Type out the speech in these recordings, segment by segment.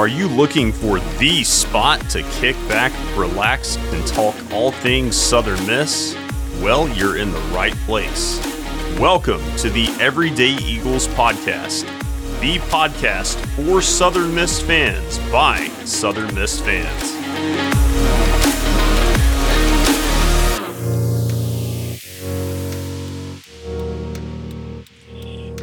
Are you looking for the spot to kick back, relax, and talk all things Southern Miss? Well, you're in the right place. Welcome to the Everyday Eagles Podcast, the podcast for Southern Miss fans by Southern Miss fans.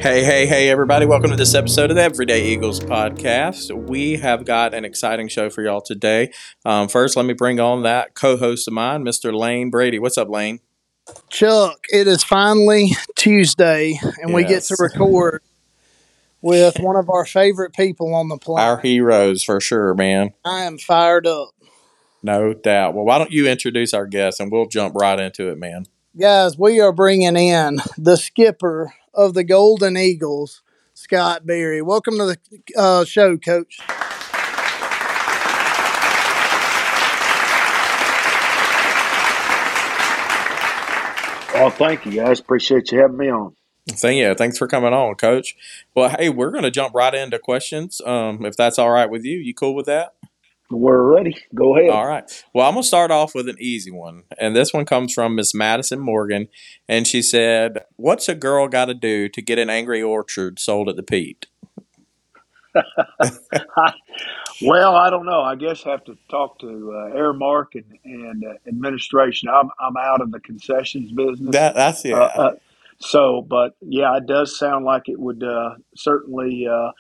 Hey, hey, hey, everybody. Welcome to this episode of the Everyday Eagles podcast. We have got an exciting show for y'all today. Um, first, let me bring on that co host of mine, Mr. Lane Brady. What's up, Lane? Chuck, it is finally Tuesday, and we get to record with one of our favorite people on the planet. Our heroes for sure, man. I am fired up. No doubt. Well, why don't you introduce our guest and we'll jump right into it, man? Guys, we are bringing in the skipper of the Golden Eagles, Scott Berry. Welcome to the uh, show, Coach. Oh, thank you guys. Appreciate you having me on. Thank you. thanks for coming on, coach. Well, hey, we're going to jump right into questions. Um, if that's all right with you, you cool with that? We're ready. Go ahead. All right. Well, I'm going to start off with an easy one. And this one comes from Miss Madison Morgan. And she said, What's a girl got to do to get an Angry Orchard sold at the Pete? Well, I don't know. I guess I have to talk to uh, Aramark and, and uh, administration. I'm, I'm out of the concessions business. That That's yeah. Uh, uh, so, but yeah, it does sound like it would uh, certainly uh,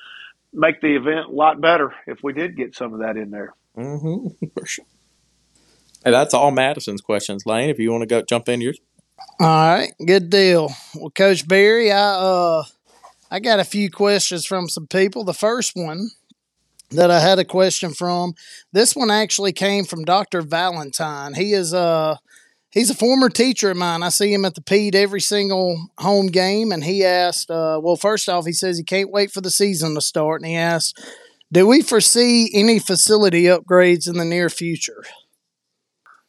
make the event a lot better if we did get some of that in there. hmm For sure. Hey, that's all Madison's questions, Lane. If you want to go jump in yours. All right, good deal. Well, Coach Berry, I uh, I got a few questions from some people. The first one that I had a question from, this one actually came from Dr. Valentine. He is uh he's a former teacher of mine. I see him at the Pete every single home game, and he asked, uh, well, first off, he says he can't wait for the season to start, and he asked, do we foresee any facility upgrades in the near future?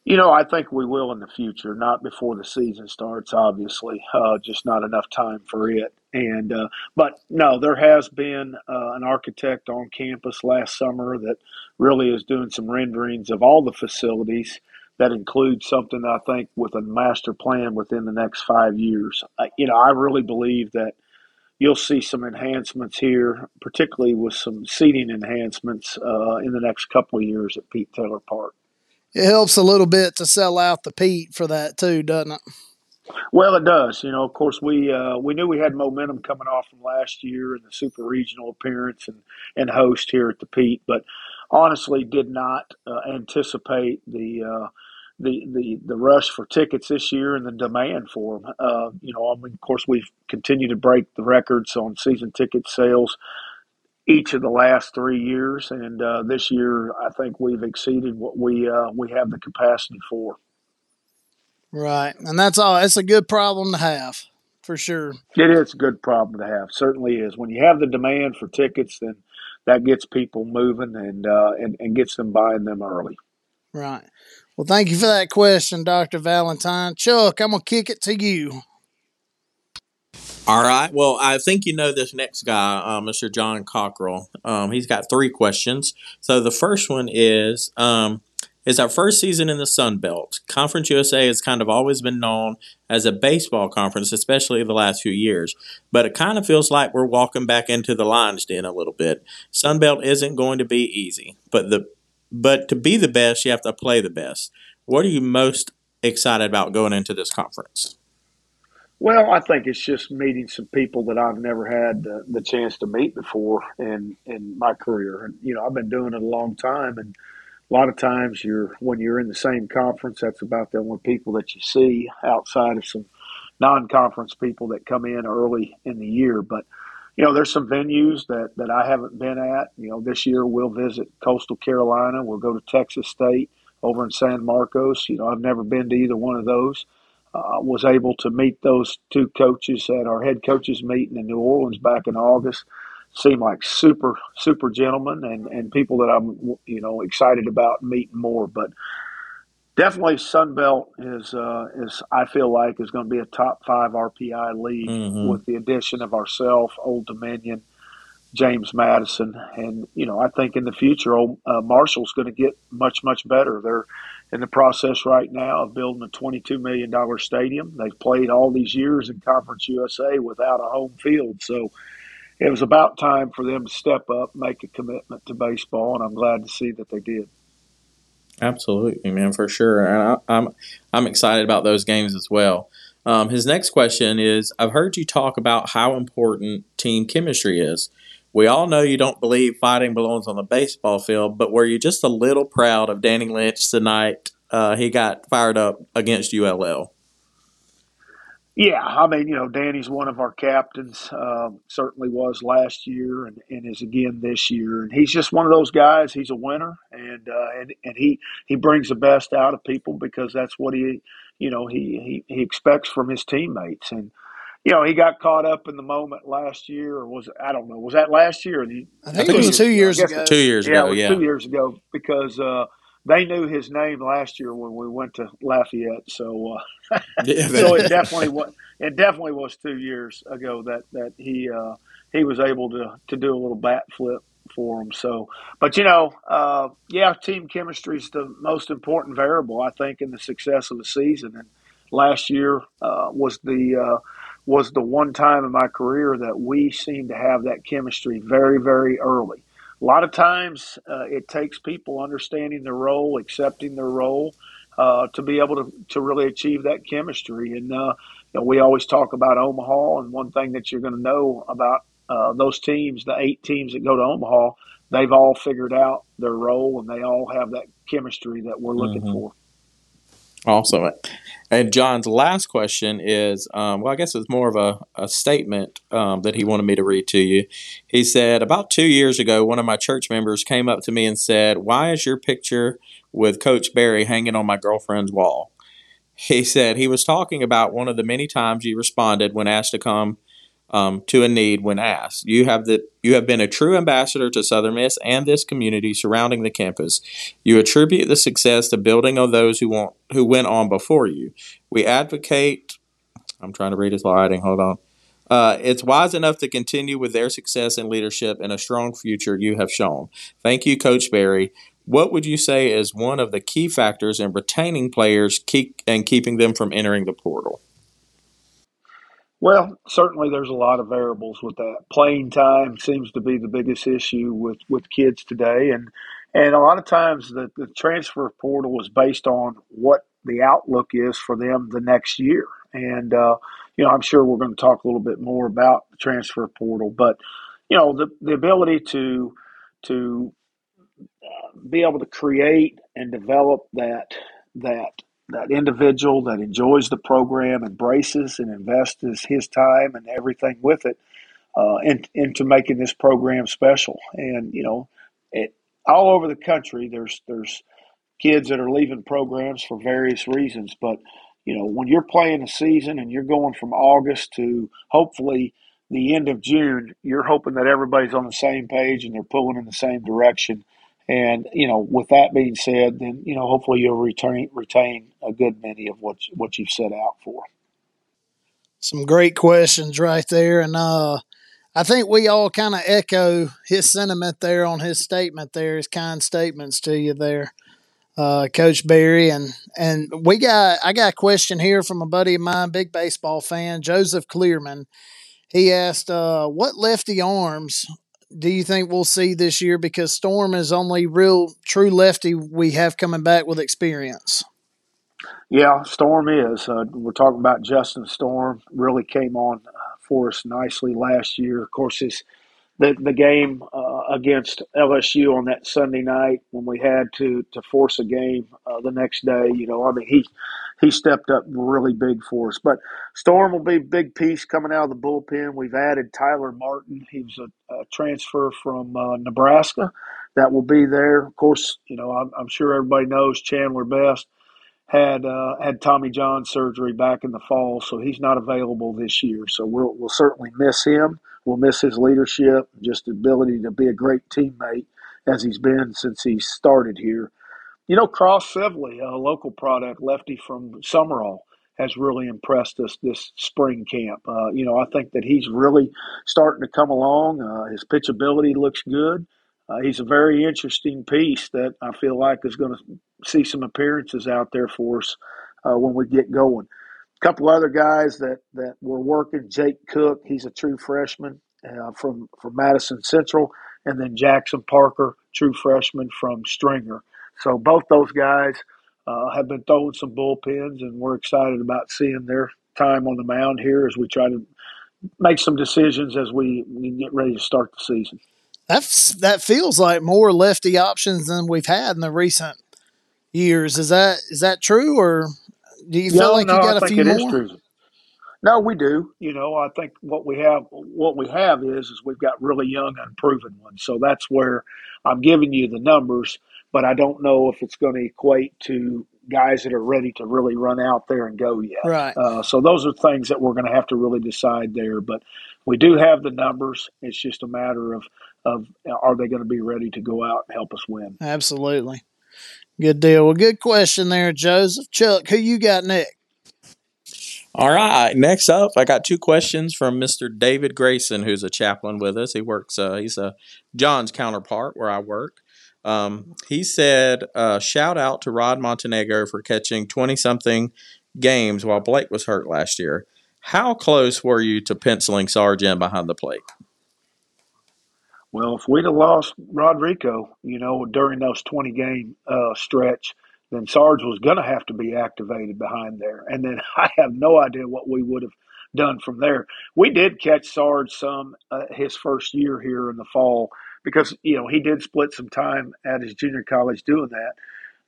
You know, I think we will in the future, not before the season starts, obviously. Uh, just not enough time for it. And uh, but no, there has been uh, an architect on campus last summer that really is doing some renderings of all the facilities. That includes something I think with a master plan within the next five years. Uh, you know, I really believe that you'll see some enhancements here, particularly with some seating enhancements uh, in the next couple of years at Pete Taylor Park. It helps a little bit to sell out the Pete for that too, doesn't it? Well, it does. You know, of course, we uh, we knew we had momentum coming off from last year and the super regional appearance and, and host here at the Pete, but honestly, did not uh, anticipate the uh, the the the rush for tickets this year and the demand for them. Uh, you know, I mean, of course, we've continued to break the records on season ticket sales each of the last three years, and uh, this year, I think we've exceeded what we uh, we have the capacity for. Right. And that's all. It's a good problem to have for sure. It is a good problem to have. Certainly is. When you have the demand for tickets, then that gets people moving and uh, and, and gets them buying them early. Right. Well, thank you for that question, Dr. Valentine. Chuck, I'm going to kick it to you. All right. Well, I think you know this next guy, uh, Mr. John Cockrell. Um, he's got three questions. So the first one is um, It's our first season in the Sun Belt. Conference USA has kind of always been known as a baseball conference, especially the last few years. But it kind of feels like we're walking back into the lion's den a little bit. Sun Belt isn't going to be easy, but the but to be the best, you have to play the best. What are you most excited about going into this conference? Well, I think it's just meeting some people that I've never had the, the chance to meet before in in my career. And you know, I've been doing it a long time, and a lot of times you're when you're in the same conference, that's about the only people that you see outside of some non-conference people that come in early in the year. But you know, there's some venues that that I haven't been at. You know, this year we'll visit Coastal Carolina. We'll go to Texas State over in San Marcos. You know, I've never been to either one of those uh, was able to meet those two coaches at our head coaches meeting in New Orleans back in August. Seem like super super gentlemen and and people that I'm you know excited about meeting more. But definitely Sunbelt is uh, is I feel like is going to be a top five RPI league Mhm. with the addition of ourself, Old Dominion. James Madison, and you know I think in the future, old uh, Marshall's going to get much much better. They're in the process right now of building a $22 million stadium. They've played all these years in Conference USA without a home field. So it was about time for them to step up, make a commitment to baseball, and I'm glad to see that they did. Absolutely, man, for sure. And I, am I'm, I'm excited about those games as well. Um, his next question is I've heard you talk about how important team chemistry is. We all know you don't believe fighting belongs on the baseball field, but were you just a little proud of Danny Lynch tonight? Uh, he got fired up against ULL. Yeah, I mean, you know, Danny's one of our captains. Um, certainly was last year, and, and is again this year. And he's just one of those guys. He's a winner, and uh, and and he he brings the best out of people because that's what he, you know, he he, he expects from his teammates. And you know, he got caught up in the moment last year, or was I don't know, was that last year? The, I think, I think it was two years ago. Two years yeah, ago, yeah, two years ago because. Uh, they knew his name last year when we went to Lafayette. So, uh, so it definitely was. It definitely was two years ago that that he uh, he was able to to do a little bat flip for him. So, but you know, uh, yeah, team chemistry is the most important variable I think in the success of a season. And last year uh, was the uh, was the one time in my career that we seemed to have that chemistry very very early a lot of times uh, it takes people understanding their role, accepting their role, uh, to be able to, to really achieve that chemistry. And uh, you know, we always talk about Omaha, and one thing that you're going to know about uh, those teams, the eight teams that go to Omaha, they've all figured out their role, and they all have that chemistry that we're looking mm-hmm. for. Awesome. And John's last question is um, well, I guess it's more of a, a statement um, that he wanted me to read to you. He said, About two years ago, one of my church members came up to me and said, Why is your picture with Coach Berry hanging on my girlfriend's wall? He said he was talking about one of the many times you responded when asked to come um, to a need when asked. You have the you have been a true ambassador to Southern Miss and this community surrounding the campus. You attribute the success to building on those who want who went on before you. We advocate. I'm trying to read his writing. Hold on. Uh, it's wise enough to continue with their success and leadership and a strong future you have shown. Thank you, Coach Berry. What would you say is one of the key factors in retaining players keep, and keeping them from entering the portal? Well, certainly there's a lot of variables with that. Playing time seems to be the biggest issue with, with kids today. And, and a lot of times the, the transfer portal is based on what the outlook is for them the next year. And, uh, you know, I'm sure we're going to talk a little bit more about the transfer portal, but, you know, the, the ability to, to uh, be able to create and develop that, that that individual that enjoys the program, embraces and invests his time and everything with it uh, into making this program special. And you know, it, all over the country, there's there's kids that are leaving programs for various reasons, but you know, when you're playing a season and you're going from August to hopefully the end of June, you're hoping that everybody's on the same page and they're pulling in the same direction. And you know, with that being said, then you know, hopefully you'll retain retain a good many of what what you've set out for. Some great questions right there, and uh, I think we all kind of echo his sentiment there on his statement there, his kind statements to you there, uh, Coach Berry, and and we got I got a question here from a buddy of mine, big baseball fan, Joseph Clearman. He asked, uh, "What lefty arms do you think we'll see this year? Because Storm is only real true lefty we have coming back with experience. Yeah, Storm is. Uh, we're talking about Justin Storm. Really came on uh, for us nicely last year. Of course, his the the game uh, against LSU on that Sunday night when we had to to force a game uh, the next day. You know, I mean he he stepped up really big for us. But Storm will be a big piece coming out of the bullpen. We've added Tyler Martin. He was a, a transfer from uh, Nebraska that will be there. Of course, you know I'm, I'm sure everybody knows Chandler Best had uh, had Tommy John surgery back in the fall, so he's not available this year. So we'll we'll certainly miss him. We'll miss his leadership, just the ability to be a great teammate as he's been since he started here. You know, Cross Sibley, a local product lefty from Sumrall, has really impressed us this spring camp. Uh, you know, I think that he's really starting to come along. Uh, his pitchability looks good. Uh, he's a very interesting piece that I feel like is going to see some appearances out there for us uh, when we get going. A couple other guys that that were working. Jake Cook, he's a true freshman uh, from from Madison Central, and then Jackson Parker, true freshman from Stringer. So both those guys uh, have been throwing some bullpens, and we're excited about seeing their time on the mound here as we try to make some decisions as we, we get ready to start the season. That's that feels like more lefty options than we've had in the recent years. Is that is that true, or do you feel no, like no, you got I a think few it is more? true. No, we do. You know, I think what we have, what we have is, is we've got really young, unproven ones. So that's where I'm giving you the numbers, but I don't know if it's going to equate to guys that are ready to really run out there and go yet. Right. Uh, so those are things that we're going to have to really decide there. But we do have the numbers. It's just a matter of of are they going to be ready to go out and help us win? Absolutely. Good deal. Well, good question there, Joseph. Chuck, who you got next? All right. Next up, I got two questions from Mr. David Grayson, who's a chaplain with us. He works. Uh, he's a John's counterpart where I work. Um, he said, uh, "Shout out to Rod Montenegro for catching twenty something games while Blake was hurt last year. How close were you to penciling Sarge in behind the plate?" Well, if we'd have lost Rodrigo, you know, during those 20 game uh, stretch, then Sarge was going to have to be activated behind there. And then I have no idea what we would have done from there. We did catch Sarge some uh, his first year here in the fall because, you know, he did split some time at his junior college doing that.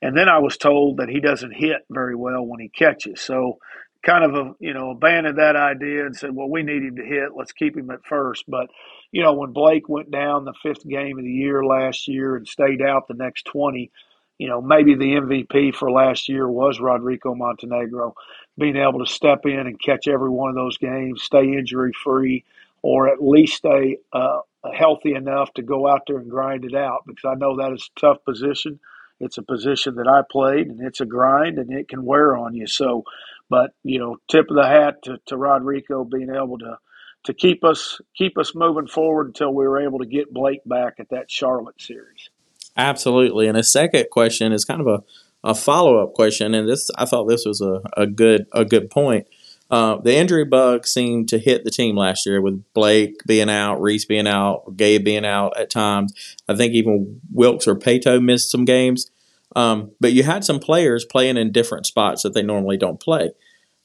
And then I was told that he doesn't hit very well when he catches. So kind of a, you know, abandoned that idea and said, well, we need him to hit. Let's keep him at first. But, you know, when Blake went down the fifth game of the year last year and stayed out the next 20, you know, maybe the MVP for last year was Rodrigo Montenegro, being able to step in and catch every one of those games, stay injury free, or at least stay uh, healthy enough to go out there and grind it out. Because I know that is a tough position. It's a position that I played, and it's a grind, and it can wear on you. So, but you know, tip of the hat to, to Rodrigo being able to to keep us keep us moving forward until we were able to get Blake back at that Charlotte series. Absolutely. And a second question is kind of a, a follow up question, and this I thought this was a, a good a good point. Uh, the injury bug seemed to hit the team last year with Blake being out, Reese being out, Gabe being out at times. I think even Wilks or Pato missed some games. Um, but you had some players playing in different spots that they normally don't play.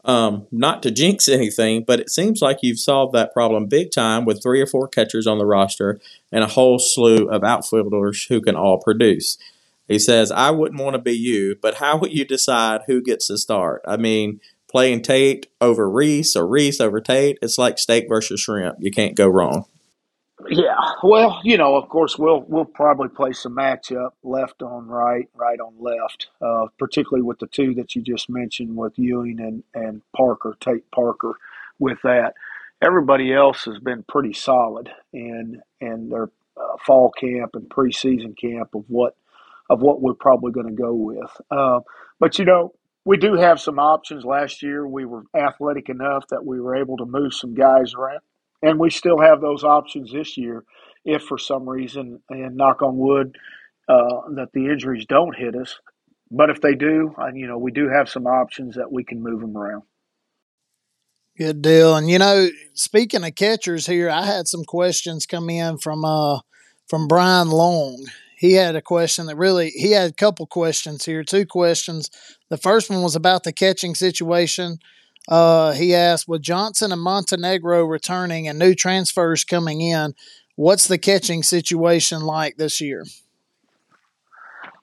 Um, not to jinx anything, but it seems like you've solved that problem big time with three or four catchers on the roster and a whole slew of outfielders who can all produce. He says, I wouldn't want to be you, but how would you decide who gets to start? I mean, playing Tate over Reese or Reese over Tate, it's like steak versus shrimp. You can't go wrong. Yeah, well, you know, of course, we'll we'll probably play some matchup left on right, right on left, uh, particularly with the two that you just mentioned with Ewing and and Parker, Tate Parker. With that, everybody else has been pretty solid in in their uh, fall camp and preseason camp of what of what we're probably going to go with. Uh, but you know, we do have some options. Last year, we were athletic enough that we were able to move some guys around and we still have those options this year if for some reason, and knock on wood, uh, that the injuries don't hit us. But if they do, you know, we do have some options that we can move them around. Good deal. And you know, speaking of catchers here, I had some questions come in from uh from Brian Long. He had a question that really he had a couple questions here, two questions. The first one was about the catching situation. Uh, he asked, with Johnson and Montenegro returning and new transfers coming in, what's the catching situation like this year?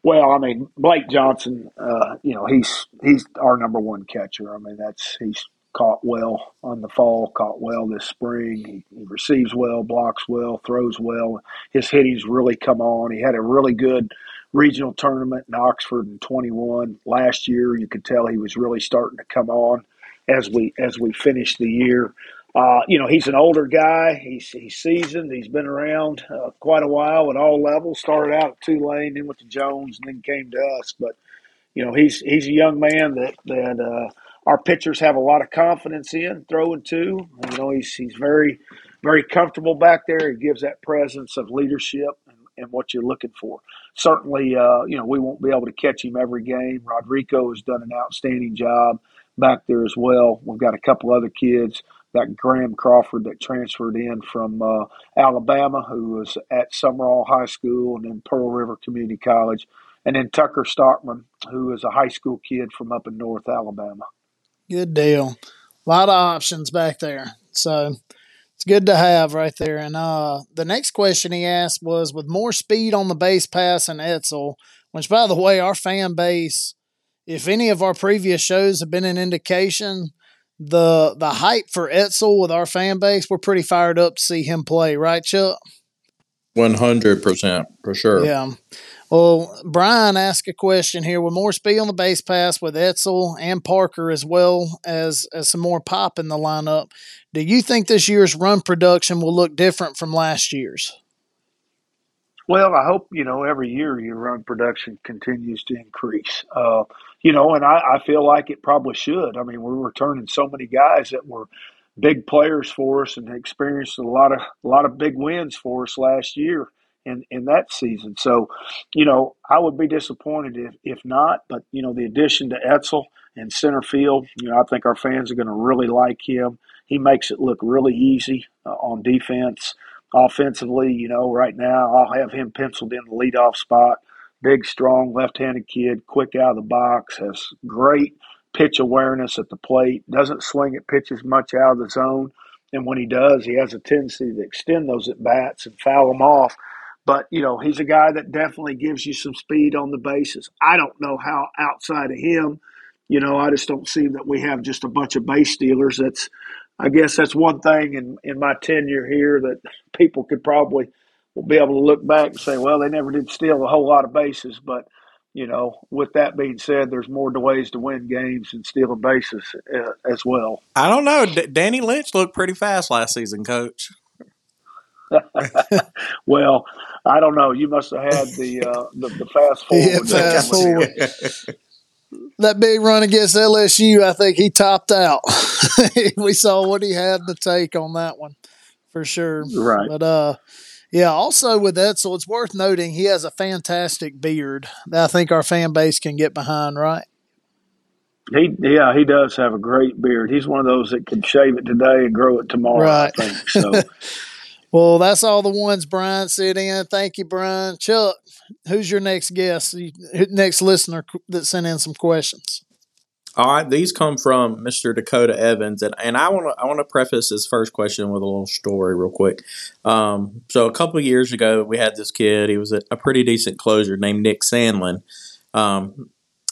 Well, I mean, Blake Johnson, uh, you know, he's he's our number one catcher. I mean, that's he's caught well on the fall, caught well this spring. He, he receives well, blocks well, throws well. His hitting's really come on. He had a really good regional tournament in Oxford in 21 last year. You could tell he was really starting to come on as we as we finish the year. Uh, you know, he's an older guy. He's he's seasoned. He's been around uh, quite a while at all levels. Started out at Tulane, then went to Jones, and then came to us. But you know, he's he's a young man that that uh, our pitchers have a lot of confidence in throwing to. You know, he's he's very very comfortable back there. He gives that presence of leadership and, and what you're looking for. Certainly, uh, you know, we won't be able to catch him every game. Rodrigo has done an outstanding job back there as well. We've got a couple other kids. Got Graham Crawford that transferred in from uh, Alabama, who was at Sumrall High School and then Pearl River Community College, and then Tucker Stockman, who is a high school kid from up in North Alabama. Good deal. A lot of options back there. So it's good to have right there. And uh, the next question he asked was with more speed on the base pass and Etzel, which, by the way, our fan base, if any of our previous shows have been an indication, the the hype for Etzel with our fan base, we're pretty fired up to see him play, right, Chuck? One hundred percent for sure. Yeah. Well, Brian asked a question here with more speed on the base pass with Etzel and Parker as well as, as some more pop in the lineup. Do you think this year's run production will look different from last year's? Well, I hope you know every year your run production continues to increase. Uh, you know, and I, I feel like it probably should. I mean, we're returning so many guys that were big players for us and experienced a lot of a lot of big wins for us last year in, in that season. So, you know, I would be disappointed if, if not. But, you know, the addition to Etzel in center field, you know, I think our fans are going to really like him. He makes it look really easy uh, on defense. Offensively, you know, right now I'll have him penciled in the leadoff spot. Big, strong, left-handed kid, quick out of the box, has great pitch awareness at the plate. Doesn't swing at pitches much out of the zone, and when he does, he has a tendency to extend those at bats and foul them off. But you know, he's a guy that definitely gives you some speed on the bases. I don't know how outside of him, you know, I just don't see that we have just a bunch of base stealers. That's I guess that's one thing in, in my tenure here that people could probably be able to look back and say, well, they never did steal a whole lot of bases. But, you know, with that being said, there's more ways to win games than stealing bases uh, as well. I don't know. D- Danny Lynch looked pretty fast last season, coach. well, I don't know. You must have had the uh, the, the, fast forward. Yeah, fast forward. that big run against LSU, I think he topped out. we saw what he had to take on that one for sure. Right. But uh yeah, also with Etzel, it's worth noting he has a fantastic beard that I think our fan base can get behind, right? He yeah, he does have a great beard. He's one of those that can shave it today and grow it tomorrow. Right. I think so. well, that's all the ones Brian sent in. Thank you, Brian. Chuck, who's your next guest? Next listener that sent in some questions. All right, these come from Mr. Dakota Evans, and, and I want to I want to preface this first question with a little story, real quick. Um, so a couple years ago, we had this kid. He was a, a pretty decent closer named Nick Sandlin. Um,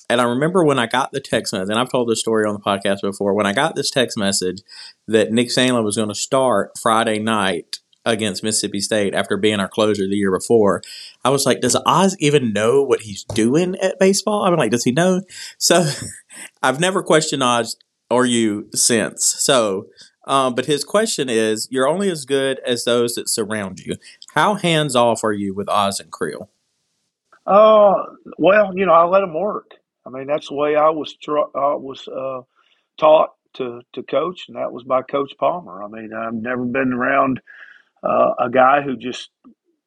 and I remember when I got the text message, and I've told this story on the podcast before. When I got this text message that Nick Sandlin was going to start Friday night against Mississippi State after being our closer the year before. I was like, does Oz even know what he's doing at baseball? I'm like, does he know? So I've never questioned Oz or you since. So, um, but his question is, you're only as good as those that surround you. How hands off are you with Oz and Creel? Uh, well, you know, I let them work. I mean, that's the way I was tra- uh, was uh, taught to to coach, and that was by Coach Palmer. I mean, I've never been around uh, a guy who just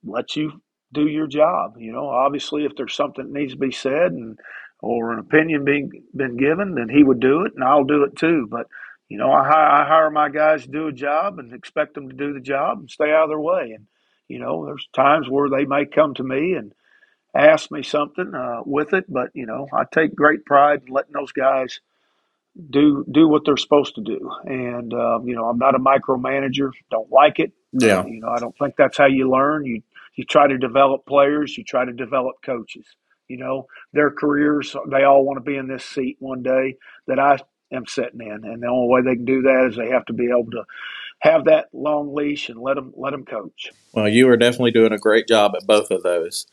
lets you do your job. You know, obviously, if there's something that needs to be said and or an opinion being been given, then he would do it, and I'll do it too. But you know, I, I hire my guys to do a job and expect them to do the job and stay out of their way. And you know, there's times where they may come to me and ask me something uh, with it, but you know, I take great pride in letting those guys do do what they're supposed to do. And um, you know, I'm not a micromanager. Don't like it. Yeah. You know, I don't think that's how you learn. You you try to develop players. You try to develop coaches. You know, their careers. They all want to be in this seat one day that I am sitting in, and the only way they can do that is they have to be able to have that long leash and let them let them coach. Well, you are definitely doing a great job at both of those.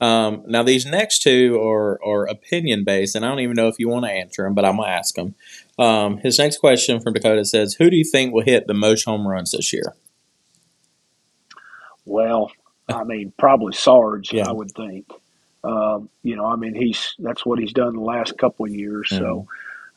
Um, now, these next two are, are opinion based, and I don't even know if you want to answer them, but I'm going to ask them. Um, his next question from Dakota says Who do you think will hit the most home runs this year? Well, I mean, probably Sarge, yeah. I would think. Um, you know, I mean, he's that's what he's done the last couple of years. Mm-hmm. So,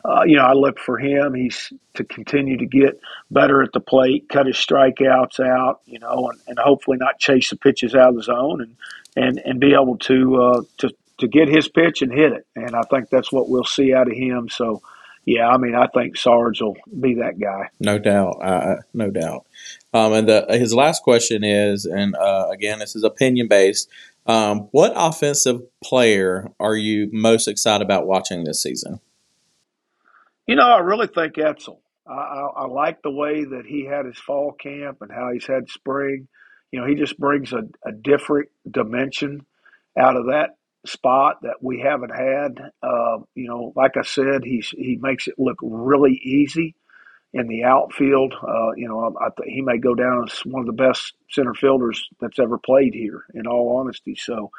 uh, you know, I look for him. He's to continue to get better at the plate, cut his strikeouts out, you know, and, and hopefully not chase the pitches out of the zone and and and be able to uh, to to get his pitch and hit it. And I think that's what we'll see out of him. So, yeah, I mean, I think Sarge will be that guy. No doubt, uh, no doubt. Um, and the, his last question is, and uh, again, this is opinion based. Um, what offensive player are you most excited about watching this season? You know, I really think Etzel. I, I, I like the way that he had his fall camp and how he's had spring. You know, he just brings a, a different dimension out of that spot that we haven't had. Uh, you know, like I said, he's he makes it look really easy in the outfield. Uh, you know, I, I he may go down as one of the best center fielders that's ever played here. In all honesty, so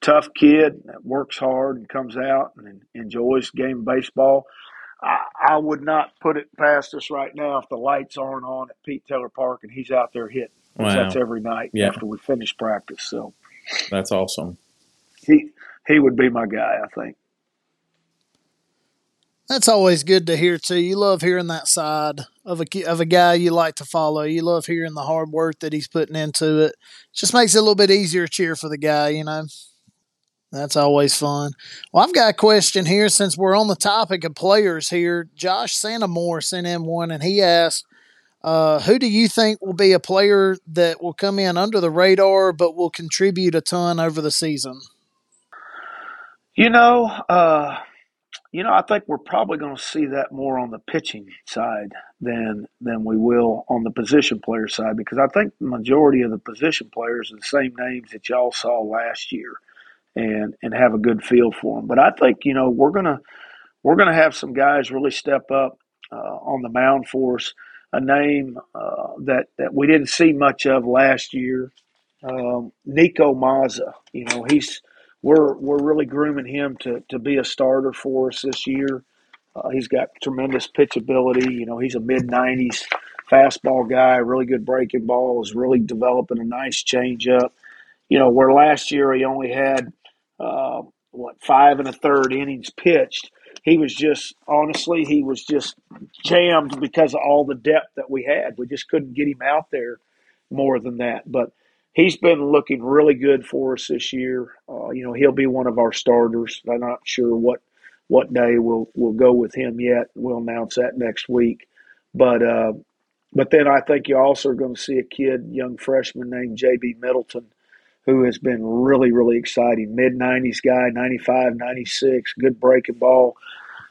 tough kid that works hard and comes out and enjoys game baseball. I, I would not put it past us right now if the lights aren't on at Pete Taylor Park and he's out there hitting. Wow. That's every night yeah. after we finish practice. So that's awesome. He he would be my guy, I think. That's always good to hear too. You love hearing that side of a of a guy you like to follow. You love hearing the hard work that he's putting into it. Just makes it a little bit easier to cheer for the guy, you know. That's always fun. Well, I've got a question here since we're on the topic of players here. Josh Santamore sent in one, and he asked, uh, "Who do you think will be a player that will come in under the radar but will contribute a ton over the season?" You know, uh, you know, I think we're probably going to see that more on the pitching side than than we will on the position player side because I think the majority of the position players are the same names that y'all saw last year, and and have a good feel for them. But I think you know we're gonna we're gonna have some guys really step up uh, on the mound for us. A name uh, that that we didn't see much of last year, um, Nico Mazza. You know, he's we're we're really grooming him to to be a starter for us this year. Uh, he's got tremendous pitch ability. You know, he's a mid nineties fastball guy, really good breaking ball, is really developing a nice changeup. You know, where last year he only had uh, what five and a third innings pitched. He was just honestly, he was just jammed because of all the depth that we had. We just couldn't get him out there more than that. But he's been looking really good for us this year. Uh, you know, he'll be one of our starters. I'm not sure what what day we'll we'll go with him yet. We'll announce that next week. But uh, but then I think you also are going to see a kid, young freshman named JB Middleton, who has been really really exciting. Mid 90s guy, 95, 96, good breaking ball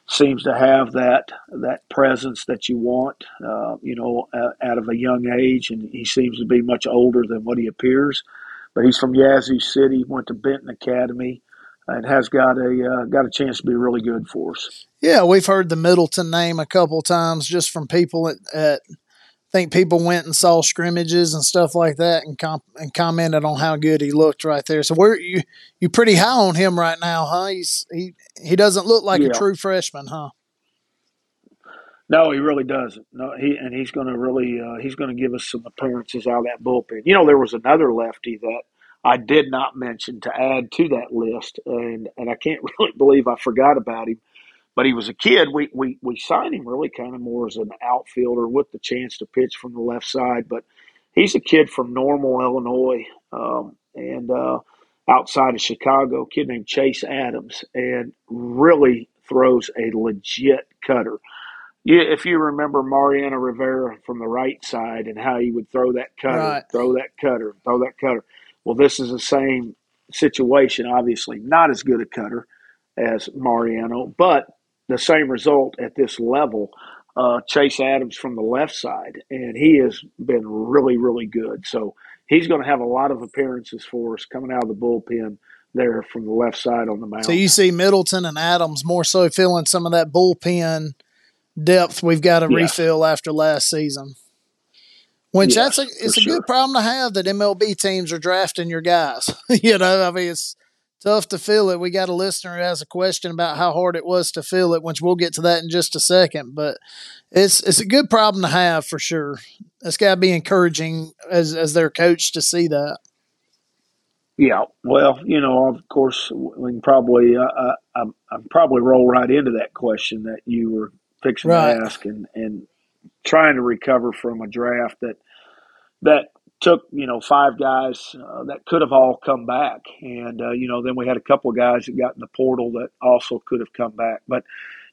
seems to have that that presence that you want, uh, you know, uh, out of a young age, and he seems to be much older than what he appears. But he's from Yazoo City, went to Benton Academy, and has got a uh, got a chance to be really good for us. Yeah, we've heard the Middleton name a couple times just from people at, at think people went and saw scrimmages and stuff like that and com- and commented on how good he looked right there. So we're you you pretty high on him right now, huh? He's he he doesn't look like yeah. a true freshman, huh? No, he really doesn't. No, he and he's going to really uh, he's going to give us some appearances out of that bullpen. You know, there was another lefty that I did not mention to add to that list, and and I can't really believe I forgot about him but he was a kid. We, we, we signed him really kind of more as an outfielder with the chance to pitch from the left side. But he's a kid from Normal, Illinois, um, and uh, outside of Chicago, a kid named Chase Adams, and really throws a legit cutter. Yeah, if you remember Mariano Rivera from the right side and how he would throw that cutter, right. throw that cutter, throw that cutter. Well, this is the same situation. Obviously, not as good a cutter as Mariano, but the same result at this level. Uh, Chase Adams from the left side, and he has been really, really good. So he's going to have a lot of appearances for us coming out of the bullpen there from the left side on the mound. So you see Middleton and Adams more so filling some of that bullpen depth we've got to refill after last season. Which yes, that's a it's a sure. good problem to have that MLB teams are drafting your guys. you know, I mean it's tough to fill it. We got a listener who has a question about how hard it was to fill it, which we'll get to that in just a second. But it's it's a good problem to have for sure. It's got to be encouraging as as their coach to see that. Yeah, well, you know, of course, we can probably, uh, I, I, probably roll right into that question that you were fixing right. to ask, and and trying to recover from a draft that that took you know five guys uh, that could have all come back, and uh, you know then we had a couple of guys that got in the portal that also could have come back, but.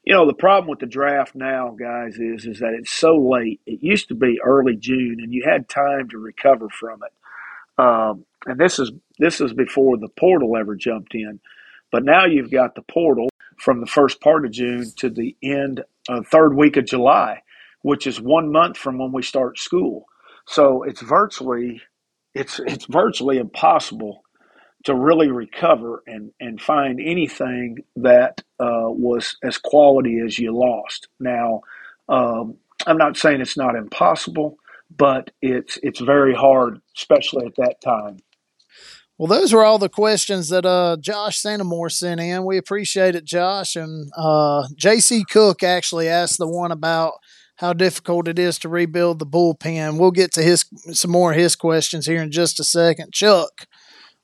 You know the problem with the draft now, guys, is is that it's so late. It used to be early June, and you had time to recover from it. Um, and this is this is before the portal ever jumped in. But now you've got the portal from the first part of June to the end, uh, third week of July, which is one month from when we start school. So it's virtually it's it's virtually impossible to really recover and and find anything that uh, was as quality as you lost. Now, um, I'm not saying it's not impossible, but it's it's very hard, especially at that time. Well, those were all the questions that uh, Josh Santamore sent in. We appreciate it, Josh. And uh, J.C. Cook actually asked the one about how difficult it is to rebuild the bullpen. We'll get to his some more of his questions here in just a second. Chuck,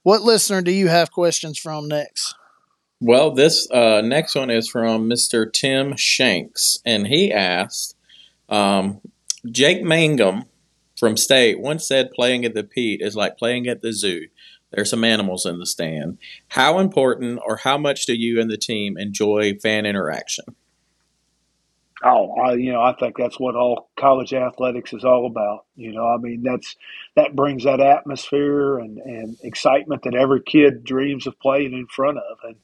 what listener do you have questions from next? Well, this uh, next one is from Mr. Tim Shanks, and he asked, um, Jake Mangum from State once said playing at the Pete is like playing at the zoo. There's some animals in the stand. How important or how much do you and the team enjoy fan interaction? Oh, I, you know, I think that's what all college athletics is all about. You know, I mean, that's that brings that atmosphere and, and excitement that every kid dreams of playing in front of. And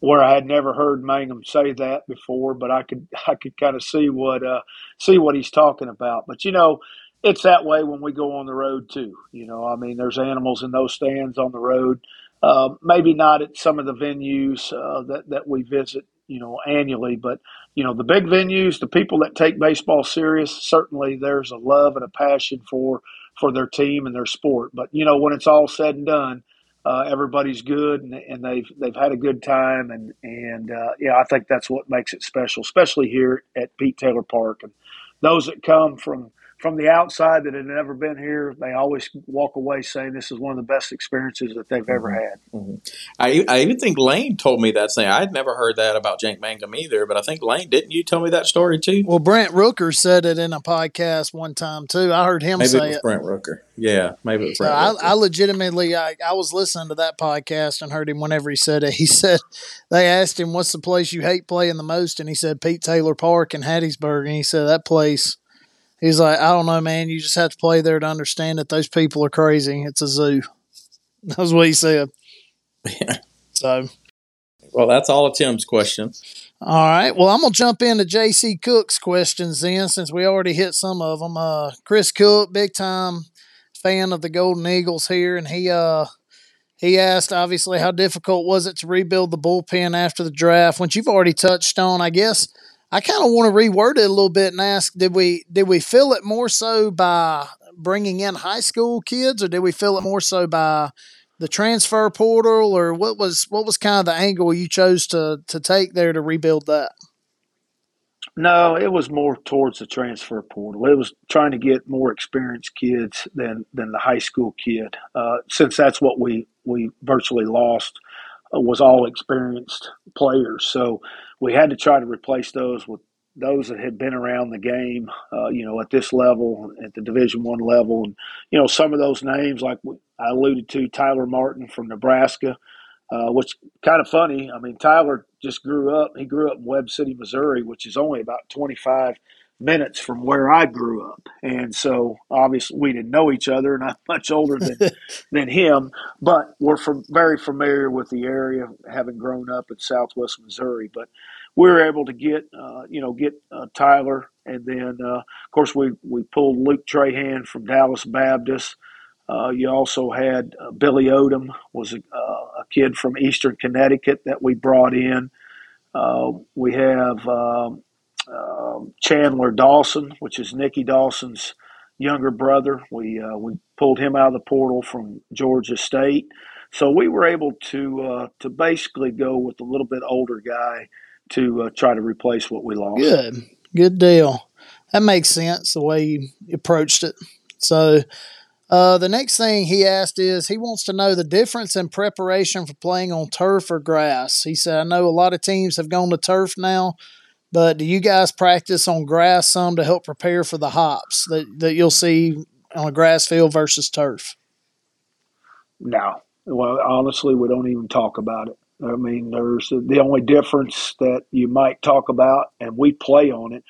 where I had never heard Mangum say that before, but I could I could kind of see what uh, see what he's talking about. But you know, it's that way when we go on the road too. You know, I mean, there's animals in those stands on the road. Uh, maybe not at some of the venues uh, that that we visit, you know, annually, but you know, the big venues, the people that take baseball serious, certainly there's a love and a passion for for their team and their sport. But you know, when it's all said and done, uh, everybody's good and, and, they've they've had a good time, and and uh, yeah, I think that's what makes it special, especially here at Pete Taylor Park and those that come from from the outside that had never been here, they always walk away saying this is one of the best experiences that they've ever mm-hmm. had. Mm-hmm. I, I even think Lane told me that saying. I'd never heard that about Jake Mangum either, but I think Lane, didn't you tell me that story too? Well, Brent Rooker said it in a podcast one time too. I heard him maybe say it. it. Brent Rooker. Yeah, maybe it was Brent. So I, I, legitimately, I, I was listening to that podcast and heard him whenever he said it. He said they asked him, "What's the place you hate playing the most?" And he said Pete Taylor Park in Hattiesburg, and he said that place he's like, I don't know, man. You just have to play there to understand that those people are crazy. It's a zoo. That's what he said. Yeah. So, well, that's all of Tim's questions. All right. Well, I'm gonna jump into J.C. Cook's questions then, since we already hit some of them. Uh, Chris Cook, big time fan of the Golden Eagles here, and he uh he asked obviously how difficult was it to rebuild the bullpen after the draft, which you've already touched on. I guess I kind of want to reword it a little bit and ask: Did we did we feel it more so by bringing in high school kids, or did we feel it more so by the transfer portal, or what was what was kind of the angle you chose to to take there to rebuild that? No, it was more towards the transfer portal. It was trying to get more experienced kids than than the high school kid, uh, since that's what we we virtually lost uh, was all experienced players. So we had to try to replace those with those that had been around the game, uh, you know, at this level, at the Division One level, and you know, some of those names, like I alluded to, Tyler Martin from Nebraska, uh, which kind of funny. I mean, Tyler just grew up. He grew up in Webb City, Missouri, which is only about 25 minutes from where I grew up, and so obviously we didn't know each other, and I'm much older than than him, but we're from, very familiar with the area, having grown up in Southwest Missouri. But we were able to get uh, you know get uh, Tyler, and then uh, of course we we pulled Luke Trahan from Dallas Baptist. Uh, you also had uh, Billy Odom was a, uh, a, kid from Eastern Connecticut that we brought in. we have um, um, Chandler Dawson, which is Nikki Dawson's younger brother. We uh, we pulled him out of the portal from Georgia State, so we were able to uh, to basically go with a little bit older guy to uh, try to replace what we lost. Good, good deal. That makes sense the way you approached it. So. Uh, the next thing he asked is he wants to know the difference in preparation for playing on turf or grass. He said, I know a lot of teams have gone to turf now, but do you guys practice on grass some to help prepare for the hops that, that you'll see on a grass field versus turf? No. Well, honestly, we don't even talk about it. I mean, there's the only difference that you might talk about, and we play on it,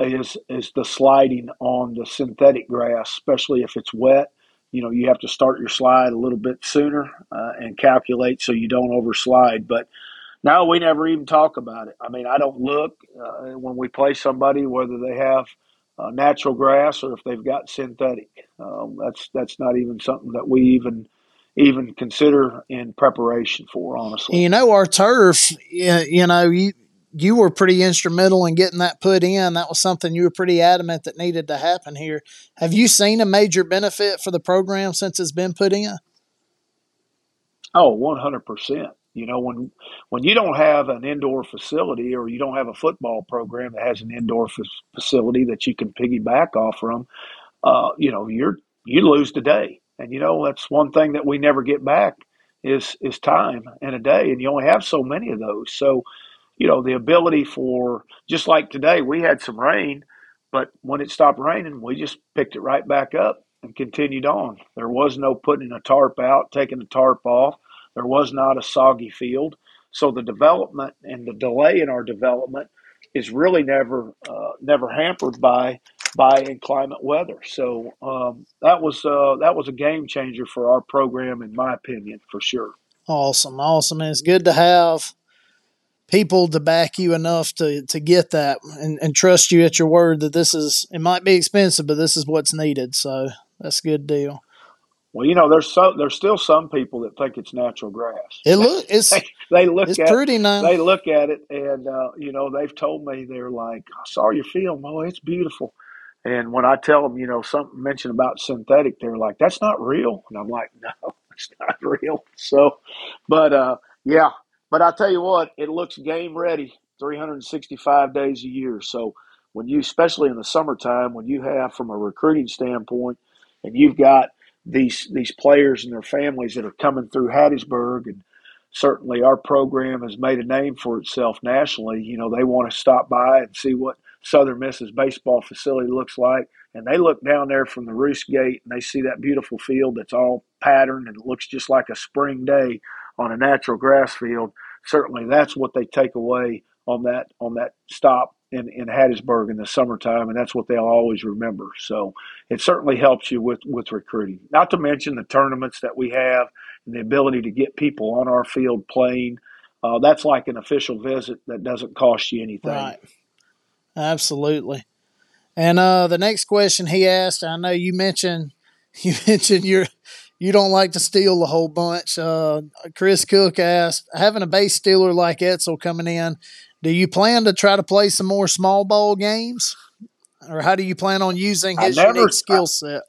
is is the sliding on the synthetic grass, especially if it's wet. You know, you have to start your slide a little bit sooner uh, and calculate so you don't overslide. But no, we never even talk about it. I mean, I don't look uh, when we play somebody whether they have uh, natural grass or if they've got synthetic. Um, that's that's not even something that we even even consider in preparation for. Honestly, you know, our turf. You know, you you were pretty instrumental in getting that put in. That was something you were pretty adamant that needed to happen here. Have you seen a major benefit for the program since it's been put in? Oh, 100%. You know, when when you don't have an indoor facility or you don't have a football program that has an indoor f- facility that you can piggyback off from, uh, you know, you're you lose the day. And you know, that's one thing that we never get back is is time in a day, and you only have so many of those. So you know, the ability for just like today, we had some rain, but when it stopped raining, we just picked it right back up and continued on. There was no putting a tarp out, taking the tarp off. There was not a soggy field. So the development and the delay in our development is really never uh, never hampered by by inclement weather. So um, that was uh, that was a game changer for our program, in my opinion, for sure. Awesome, awesome, and it's good to have people to back you enough to to get that and, and trust you at your word that this is it might be expensive, but this is what's needed. So that's a good deal. Well, you know, there's so there's still some people that think it's natural grass. It look it's they, they look it's at pretty now. they look at it and uh, you know they've told me they're like, I saw your film, oh, it's beautiful. And when I tell them, you know, something mentioned about synthetic, they're like, that's not real. And I'm like, no, it's not real. So, but uh, yeah, but I tell you what, it looks game ready 365 days a year. So when you, especially in the summertime, when you have from a recruiting standpoint, and you've got these these players and their families that are coming through Hattiesburg, and certainly our program has made a name for itself nationally. You know, they want to stop by and see what Southern Miss's baseball facility looks like, and they look down there from the roost gate and they see that beautiful field that's all patterned and it looks just like a spring day on a natural grass field, certainly that's what they take away on that on that stop in, in Hattiesburg in the summertime, and that's what they'll always remember. So it certainly helps you with, with recruiting. Not to mention the tournaments that we have and the ability to get people on our field playing. Uh, that's like an official visit that doesn't cost you anything. Right. Absolutely. And uh, the next question he asked, I know you mentioned you mentioned your you don't like to steal a whole bunch. Uh, Chris Cook asked, having a base stealer like Etzel coming in, do you plan to try to play some more small ball games, or how do you plan on using his never, unique skill set?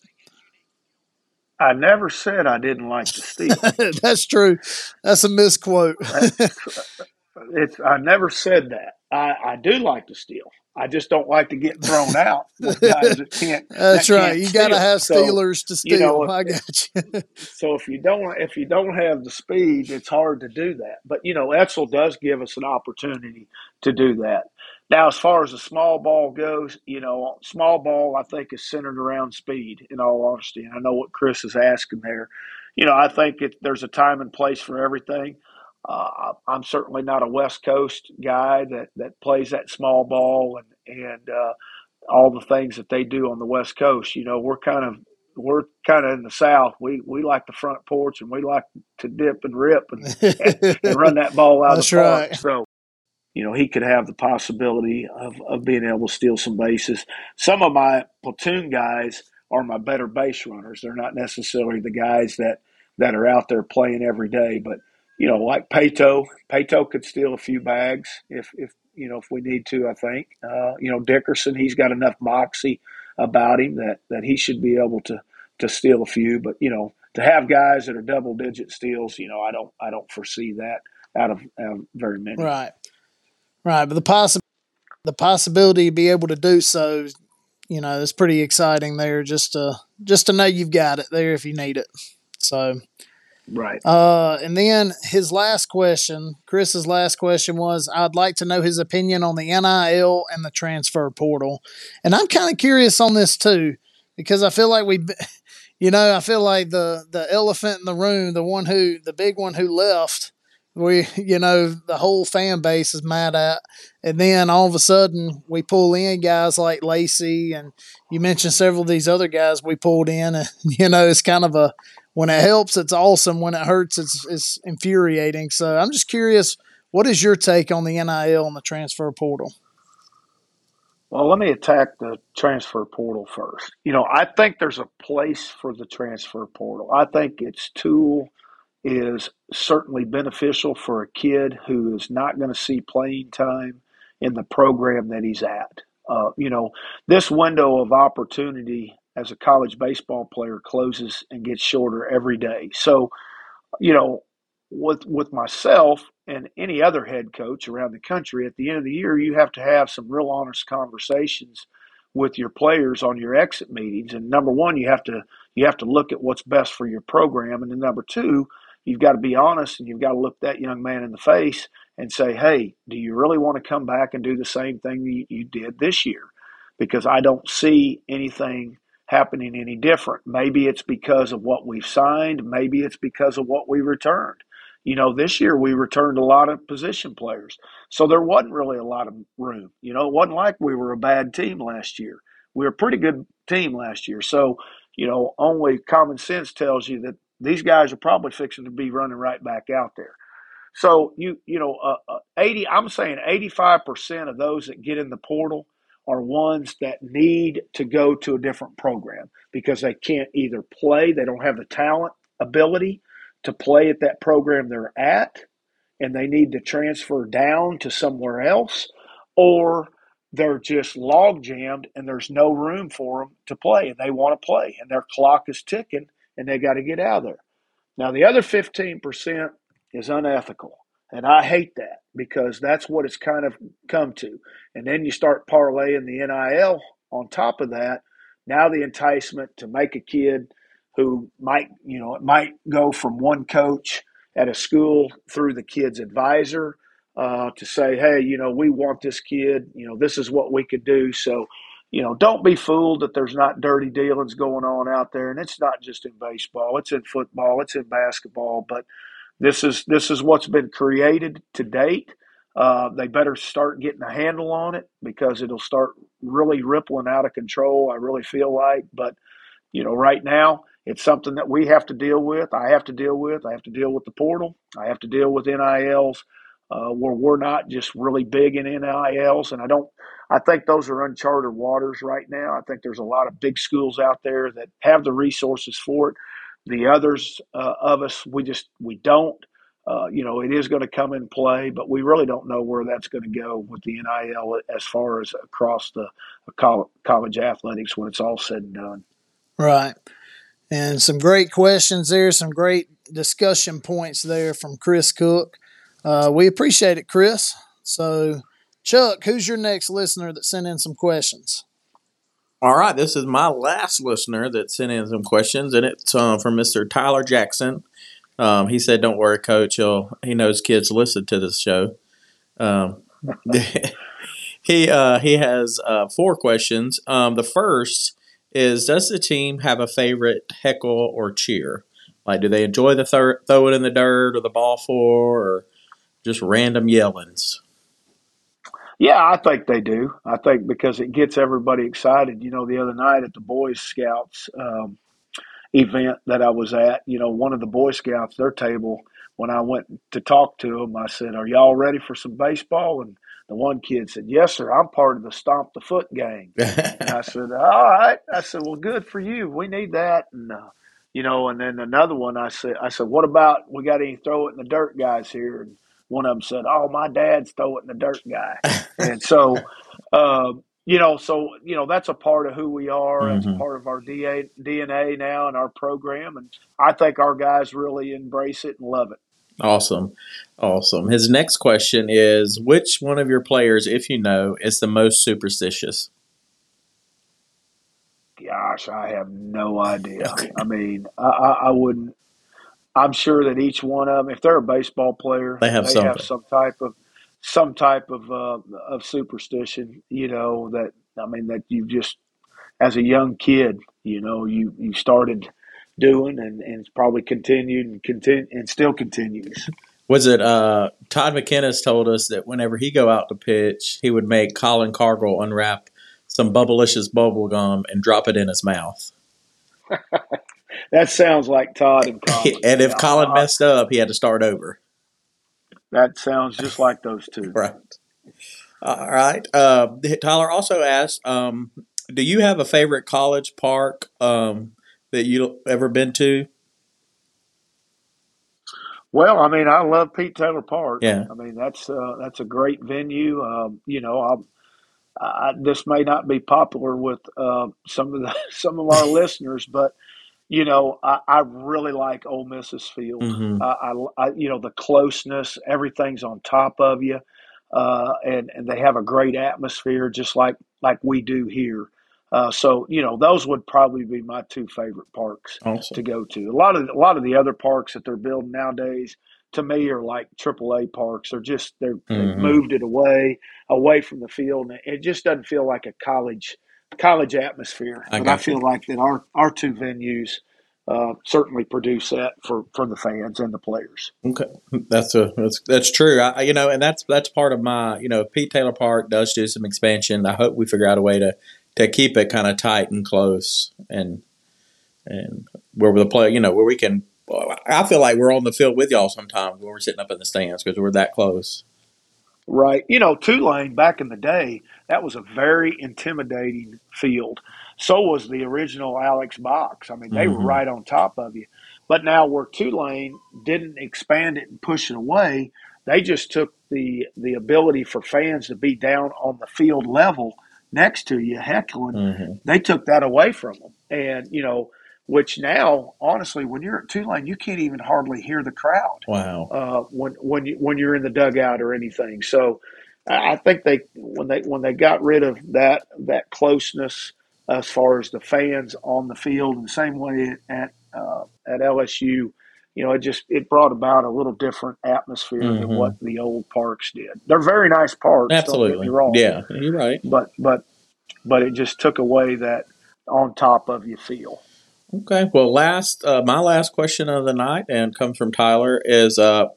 I, I, never said I didn't like to steal. That's true. That's a misquote. it's I never said that. I, I do like to steal. I just don't like to get thrown out with guys that can't. That's that right. Can't you got to have stealers so, to steal. You know, if, I got you. so if you don't if you don't have the speed, it's hard to do that. But you know, Etzel does give us an opportunity to do that. Now, as far as the small ball goes, you know, small ball I think is centered around speed. In all honesty, and I know what Chris is asking there. You know, I think it, there's a time and place for everything. Uh, I'm certainly not a West Coast guy that, that plays that small ball and and uh, all the things that they do on the West Coast. You know, we're kind of we're kind of in the South. We we like the front porch and we like to dip and rip and, and, and run that ball out That's of the park. Right. So, you know, he could have the possibility of, of being able to steal some bases. Some of my platoon guys are my better base runners. They're not necessarily the guys that that are out there playing every day, but you know, like Paetow, Paetow could steal a few bags if, if you know, if we need to. I think, uh, you know, Dickerson, he's got enough moxie about him that that he should be able to to steal a few. But you know, to have guys that are double digit steals, you know, I don't I don't foresee that out of, out of very many. Right, right. But the possi- the possibility to be able to do so, you know, is pretty exciting there. Just to just to know you've got it there if you need it. So, right. Uh, and then his last question, Chris's last question was, I'd like to know his opinion on the NIL and the transfer portal, and I'm kind of curious on this too because I feel like we. You know, I feel like the the elephant in the room, the one who the big one who left, we you know the whole fan base is mad at and then all of a sudden we pull in guys like Lacey and you mentioned several of these other guys we pulled in and you know it's kind of a when it helps it's awesome when it hurts it's it's infuriating so I'm just curious what is your take on the NIL and the transfer portal well, let me attack the transfer portal first. You know, I think there's a place for the transfer portal. I think its tool is certainly beneficial for a kid who is not going to see playing time in the program that he's at. Uh, you know, this window of opportunity as a college baseball player closes and gets shorter every day. So, you know, with with myself and any other head coach around the country, at the end of the year, you have to have some real honest conversations with your players on your exit meetings. And number one, you have to you have to look at what's best for your program, and then number two, you've got to be honest and you've got to look that young man in the face and say, hey, do you really want to come back and do the same thing you, you did this year? Because I don't see anything happening any different. Maybe it's because of what we've signed, maybe it's because of what we returned. You know, this year we returned a lot of position players. So there wasn't really a lot of room. You know, it wasn't like we were a bad team last year. We were a pretty good team last year. So, you know, only common sense tells you that these guys are probably fixing to be running right back out there. So you you know, uh, uh, eighty. I'm saying eighty five percent of those that get in the portal are ones that need to go to a different program because they can't either play, they don't have the talent, ability to play at that program they're at, and they need to transfer down to somewhere else, or they're just log jammed and there's no room for them to play and they want to play and their clock is ticking and they got to get out of there. Now, the other 15% is unethical. And I hate that because that's what it's kind of come to. And then you start parlaying the NIL on top of that. Now, the enticement to make a kid who might, you know, it might go from one coach at a school through the kid's advisor uh, to say, hey, you know, we want this kid, you know, this is what we could do. So you know, don't be fooled that there's not dirty dealings going on out there. And it's not just in baseball; it's in football, it's in basketball. But this is this is what's been created to date. Uh, they better start getting a handle on it because it'll start really rippling out of control. I really feel like, but you know, right now it's something that we have to deal with. I have to deal with. I have to deal with the portal. I have to deal with NILs uh, where we're not just really big in NILs. And I don't, I think those are uncharted waters right now. I think there's a lot of big schools out there that have the resources for it. The others uh, of us, we just, we don't. Uh, you know, it is going to come in play, but we really don't know where that's going to go with the NIL as far as across the college athletics when it's all said and done. Right. And some great questions there, some great discussion points there from Chris Cook. Uh, we appreciate it, Chris. So, Chuck, who's your next listener that sent in some questions? All right, this is my last listener that sent in some questions, and it's uh, from Mr. Tyler Jackson. Um, he said, "Don't worry, Coach. He'll, he knows kids listen to this show." Um, he uh, he has uh, four questions. Um, the first is, does the team have a favorite heckle or cheer? Like, do they enjoy the thir- throw it in the dirt or the ball four, or just random yellings. Yeah, I think they do. I think because it gets everybody excited. You know, the other night at the Boy Scouts um, event that I was at, you know, one of the Boy Scouts, their table, when I went to talk to them, I said, Are y'all ready for some baseball? And the one kid said, Yes, sir. I'm part of the Stomp the Foot gang. and I said, All right. I said, Well, good for you. We need that. And, uh, you know, and then another one, I said, I said, What about we got any throw it in the dirt guys here? And one of them said, "Oh, my dad's throw it in the dirt guy," and so, uh, you know, so you know that's a part of who we are. Mm-hmm. That's part of our DNA now and our program, and I think our guys really embrace it and love it. Awesome, awesome. His next question is: Which one of your players, if you know, is the most superstitious? Gosh, I have no idea. Okay. I mean, I, I, wouldn't. I'm sure that each one of them, if they're a baseball player, they have, they have some type of some type of uh, of superstition. You know that I mean that you just as a young kid, you know, you you started doing and, and it's probably continued and continue and still continues. Was it uh, Todd McKinnis told us that whenever he go out to pitch, he would make Colin Cargill unwrap some Bubblicious bubble gum and drop it in his mouth. that sounds like Todd and Colin. and if Colin messed up, he had to start over. That sounds just like those two. right. All right. Uh, Tyler also asked, um, do you have a favorite college park um, that you ever been to? Well, I mean, I love Pete Taylor Park. Yeah. I mean, that's uh, that's a great venue. Um, you know, I, I, this may not be popular with uh, some of the some of our listeners, but you know, I, I, really like Ole Miss's field. Mm-hmm. I, I, you know, the closeness, everything's on top of you, uh, and and they have a great atmosphere, just like like we do here. Uh, so you know, those would probably be my two favorite parks awesome. to go to. A lot of a lot of the other parks that they're building nowadays, to me, are like AAA parks. They're just they're mm-hmm. they've moved it away away from the field, and it just doesn't feel like a college college atmosphere. I, I feel like that our our two venues uh, certainly produce that for, for the fans and the players. Okay, that's a that's that's true. I, you know, and that's that's part of my you know Pete Taylor Park does do some expansion. I hope we figure out a way to to keep it kind of tight and close and and where the play, you know, where we can. I feel like we're on the field with y'all sometimes when we're sitting up in the stands because we're that close. Right. You know, Tulane back in the day, that was a very intimidating field. So was the original Alex Box. I mean, they mm-hmm. were right on top of you. But now where Tulane didn't expand it and push it away, they just took the the ability for fans to be down on the field level next to you heckling. Mm-hmm. They took that away from them, and you know, which now, honestly, when you're at Tulane, you can't even hardly hear the crowd. Wow. Uh, when when you when you're in the dugout or anything. So, I think they when they when they got rid of that that closeness as far as the fans on the field, and the same way at uh, at LSU you know, it just it brought about a little different atmosphere mm-hmm. than what the old parks did. They're very nice parks. Absolutely, wrong. Yeah, you're right. But but but it just took away that on top of you feel. Okay. Well, last uh, my last question of the night and comes from Tyler is uh,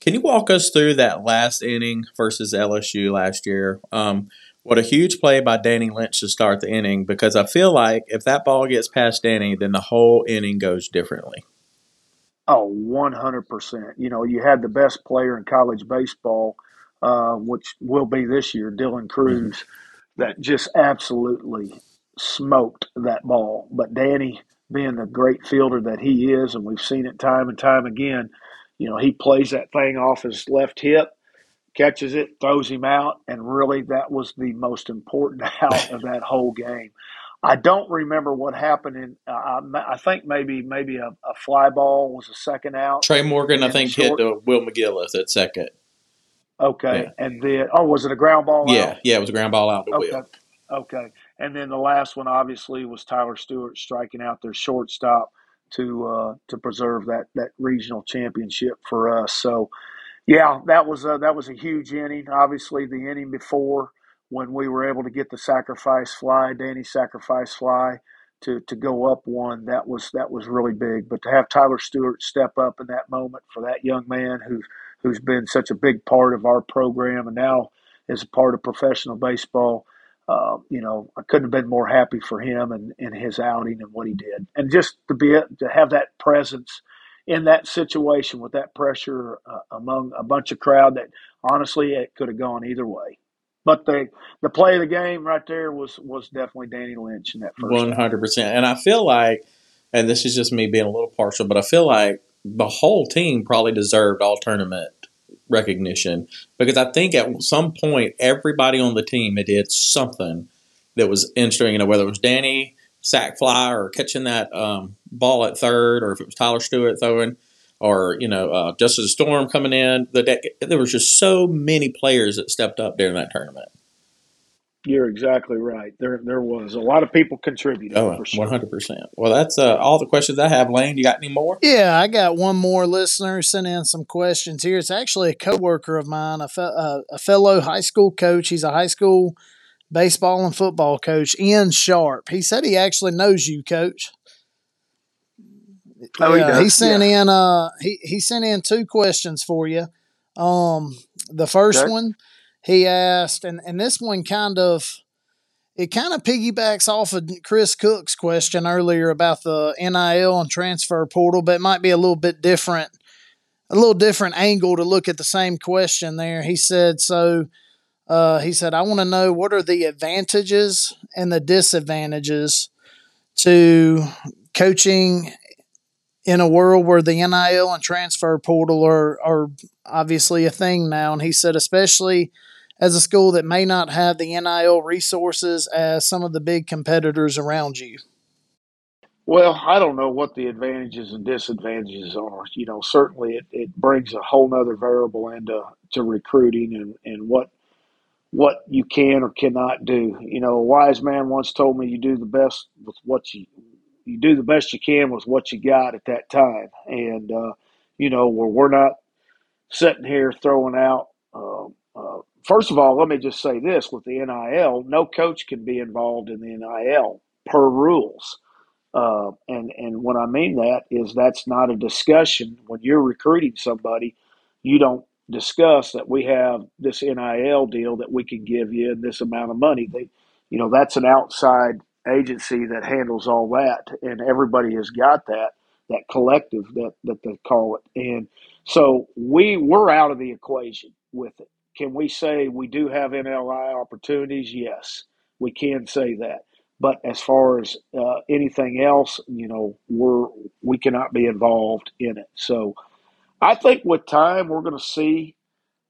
can you walk us through that last inning versus LSU last year? Um, what a huge play by Danny Lynch to start the inning because I feel like if that ball gets past Danny, then the whole inning goes differently. Oh, 100%. You know, you had the best player in college baseball, uh, which will be this year, Dylan Crews, mm-hmm. that just absolutely smoked that ball. But Danny, being the great fielder that he is, and we've seen it time and time again, you know, he plays that thing off his left hip, catches it, throws him out, and really that was the most important out of that whole game. I don't remember what happened in. Uh, I think maybe maybe a, a, fly ball was a second out. Trey Morgan, I think, hit Will McGillis at second. Okay, yeah. and then oh, was it a ground ball? Yeah, out? yeah, it was a ground ball out to okay. Will. Okay, and then the last one obviously was Tyler Stuart striking out their shortstop to uh, to preserve that that regional championship for us. So, yeah, that was a, that was a huge inning. Obviously, the inning before when we were able to get the sacrifice fly, Danny sacrifice fly to to go up one, that was that was really big. But to have Tyler Stuart step up in that moment for that young man who who's been such a big part of our program and now is a part of professional baseball, uh, you know, I couldn't have been more happy for him and, and his outing and what he did, and just to be to have that presence in that situation with that pressure uh, among a bunch of crowd that honestly it could have gone either way. But the the play of the game right there was was definitely Danny Lynch in that first. One hundred percent, and I feel like, and this is just me being a little partial, but I feel like the whole team probably deserved all tournament recognition because I think at some point everybody on the team had did something that was interesting. You know, whether it was Danny sack fly or catching that um, ball at third, or if it was Tyler Stuart throwing or you know uh, Justin Storm coming in. The there was just so many players that stepped up during that tournament. You're exactly right. There, there was a lot of people contributing. Oh, for sure. one hundred percent. Well, that's uh, all the questions I have. Lane, you got any more? Yeah, I got one more listener sent in some questions here. It's actually a coworker of mine, a, fe- uh, a fellow high school coach. He's a high school baseball and football coach, Ian Sharp. He said he actually knows you, Coach. Oh, he Yeah, does? sent Yeah. in uh he he sent in two questions for you. Um, the first Okay. one he asked, and and this one kind of it kind of piggybacks off of Chris Cook's question earlier about the NIL and transfer portal, but it might be a little bit different, a little different angle to look at the same question there. He said, so uh, he said, I want to know what are the advantages and the disadvantages to coaching in a world where the NIL and transfer portal are, are obviously a thing now. And he said, especially as a school that may not have the NIL resources as some of the big competitors around you. Well, I don't know what the advantages and disadvantages are. You know, certainly it, it brings a whole nother variable into to recruiting and, and what what you can or cannot do. You know, a wise man once told me you do the best with what you you do the best you can with what you got at that time. And uh, you know, where we're not sitting here throwing out uh, uh, first of all, let me just say this with the NIL, no coach can be involved in the NIL per rules. Uh, and and what I mean that is that's not a discussion when you're recruiting somebody. You don't discuss that we have this NIL deal that we can give you and this amount of money. They, you know, that's an outside agency that handles all that, and everybody has got that that collective that that they call it. And so we we're out of the equation with it. Can we say we do have NLI opportunities? Yes, we can say that. But as far as uh, anything else, you know, we're we cannot be involved in it. So I think with time we're going to see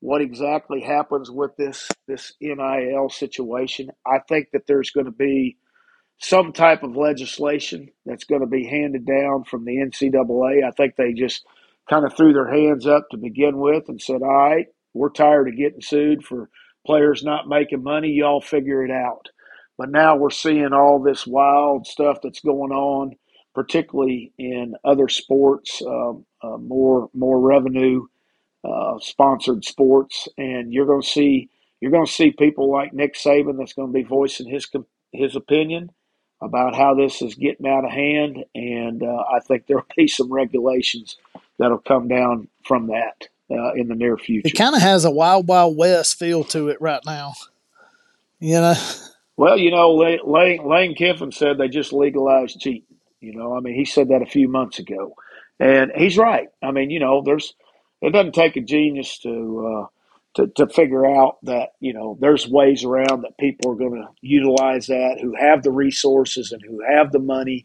what exactly happens with this this NIL situation. I think that there's going to be some type of legislation that's going to be handed down from the NCAA. I think they just kind of threw their hands up to begin with and said, "All right, we're tired of getting sued for players not making money. Y'all figure it out." But now we're seeing all this wild stuff that's going on, particularly in other sports, um, uh, more more revenue uh, sponsored sports, and you're going to see you're going to see people like Nick Saban that's going to be voicing his his opinion about how this is getting out of hand, and uh, I think there'll be some regulations that'll come down from that uh, in the near future. It kind of has a wild, wild west feel to it right now. You know, Well, you know, Lane, Lane, Kiffin said they just legalized cheating. You know, I mean, he said that a few months ago, and he's right. I mean, you know, there's it doesn't take a genius to uh, to to figure out that you know there's ways around that people are going to utilize that who have the resources and who have the money,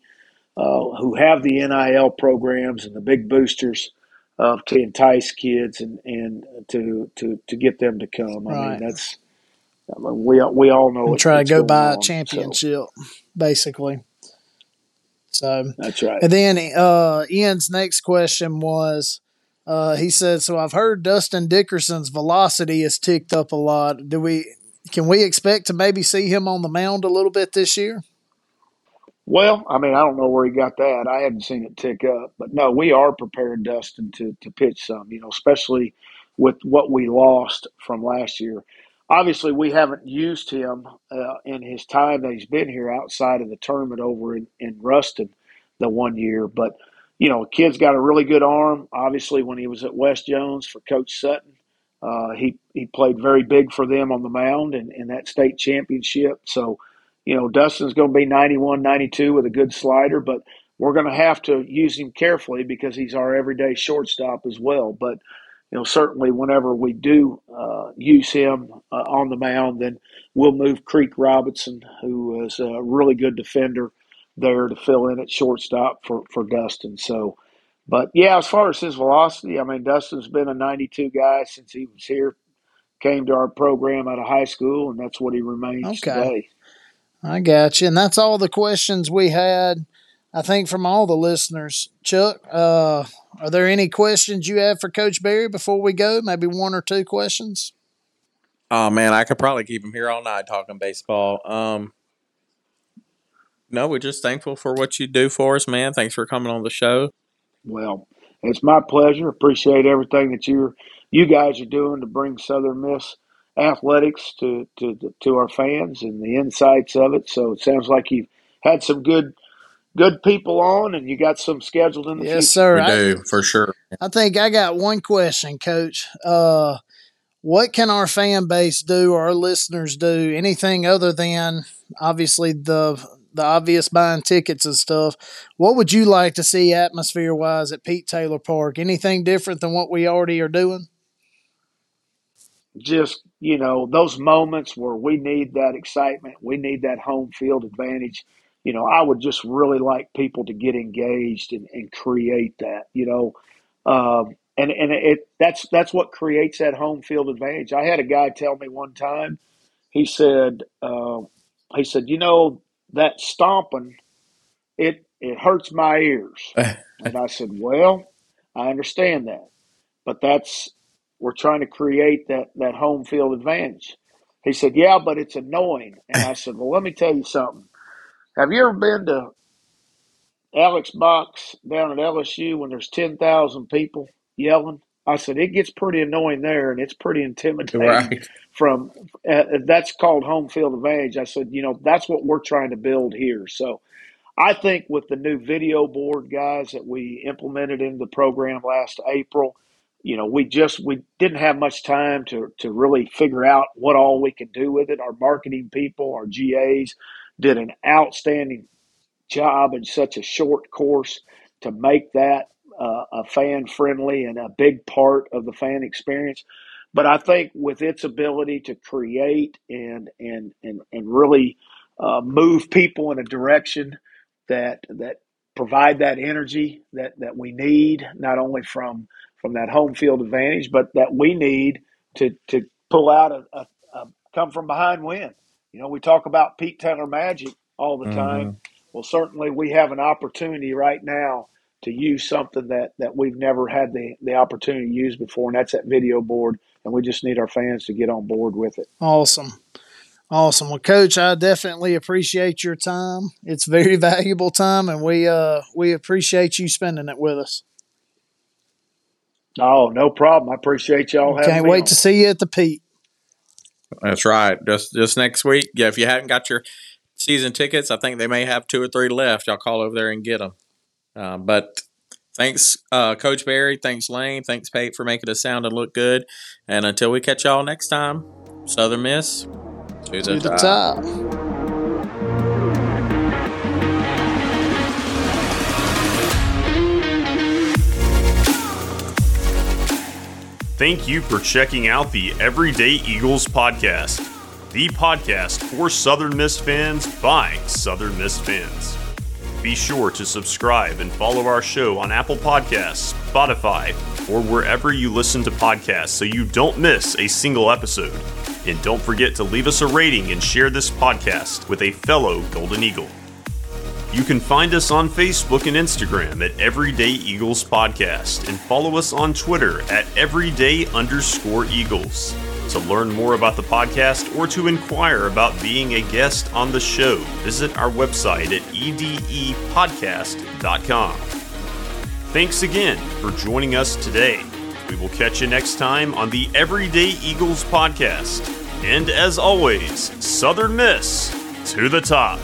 uh, who have the NIL programs and the big boosters. Uh, to entice kids and, and to, to to get them to come. I Right. mean, that's I mean, we we all know and try to go buy a on, so championship, basically. So, that's right. and then uh, Ian's next question was, uh, he said, "So I've heard Dustin Dickerson's velocity has ticked up a lot. Do we? Can we expect to maybe see him on the mound a little bit this year?" Well, I mean, I don't know where he got that. I haven't seen it tick up, but no, we are prepared, Dustin, to to pitch some. You know, especially with what we lost from last year. Obviously, we haven't used him uh, in his time that he's been here outside of the tournament over in, in Ruston the one year. But you know, kid's got a really good arm. Obviously, when he was at West Jones for Coach Sutton, uh, he he played very big for them on the mound in, in that state championship. So, you know, Dustin's going to be 91, 92 with a good slider, but we're going to have to use him carefully because he's our everyday shortstop as well. But you know, certainly whenever we do uh, use him uh, on the mound, then we'll move Creek Robinson, who is a really good defender, there to fill in at shortstop for for Dustin. So, but yeah, as far as his velocity, I mean, Dustin's been a 92 guy since he was here, came to our program out of high school, and that's what he remains Okay. today. I got you, and that's all the questions we had. I think from all the listeners. Chuck, uh, are there any questions you have for Coach Berry before we go? Maybe one or two questions. Oh man, I could probably keep him here all night talking baseball. Um, no, we're just thankful for what you do for us, man. Thanks for coming on the show. Well, it's my pleasure. Appreciate everything that you're you guys are doing to bring Southern Miss athletics to to to our fans and the insights of it. So it sounds like you've had some good good people on, and you got some scheduled in the yes, future. sir. We I, do for sure. I think I got one question, Coach. Uh, what can our fan base do, or our listeners do, anything other than obviously the the obvious buying tickets and stuff? What would you like to see atmosphere wise at Pete Taylor Park? Anything different than what we already are doing? Just you know those moments where we need that excitement, we need that home field advantage. You know, I would just really like people to get engaged and, and create that. You know, um, and and it that's that's what creates that home field advantage. I had a guy tell me one time. He said, uh, he said, you know that stomping, it it hurts my ears. and I said, well, I understand that, but that's we're trying to create that that home field advantage. He said, yeah, but it's annoying. And I said, well, let me tell you something. Have you ever been to Alex Box down at LSU when there's ten thousand people yelling? I said it gets pretty annoying there, and it's pretty intimidating. Right. From uh, that's called home field advantage. I said, you know, that's what we're trying to build here. So, I think with the new video board guys that we implemented in the program last April, you know, we just we didn't have much time to to really figure out what all we could do with it. Our marketing people, our GAs, did an outstanding job in such a short course to make that uh, a fan friendly and a big part of the fan experience. But I think with its ability to create and and and and really uh, move people in a direction that that provide that energy that that we need, not only from from that home field advantage, but that we need to to pull out a, a, a come from behind win. You know, we talk about Pete Taylor magic all the time. Well, certainly we have an opportunity right now to use something that, that we've never had the, the opportunity to use before, and that's that video board. And we just need our fans to get on board with it. Awesome. Awesome. Well, Coach, I definitely appreciate your time. It's very valuable time, and we uh we appreciate you spending it with us. Oh, no problem. I appreciate y'all having Can't me wait on. to see you at the Pete. That's right. Just just next week. Yeah, if you haven't got your season tickets, I think they may have two or three left. Y'all call over there and get them. Uh, but thanks, uh, Coach Berry. Thanks, Lane. Thanks, Pate, for making us sound and look good. And until we catch y'all next time, Southern Miss to the, To the top. top. Thank you for checking out the Everyday Eagles podcast, the podcast for Southern Miss fans by Southern Miss fans. Be sure to subscribe and follow our show on Apple Podcasts, Spotify, or wherever you listen to podcasts so you don't miss a single episode. And don't forget to leave us a rating and share this podcast with a fellow Golden Eagle. You can find us on Facebook and Instagram at Everyday Eagles Podcast and follow us on Twitter at Everyday underscore Eagles. To learn more about the podcast or to inquire about being a guest on the show, visit our website at edepodcast.com. Thanks again for joining us today. We will catch you next time on the Everyday Eagles Podcast. And as always, Southern Miss to the top.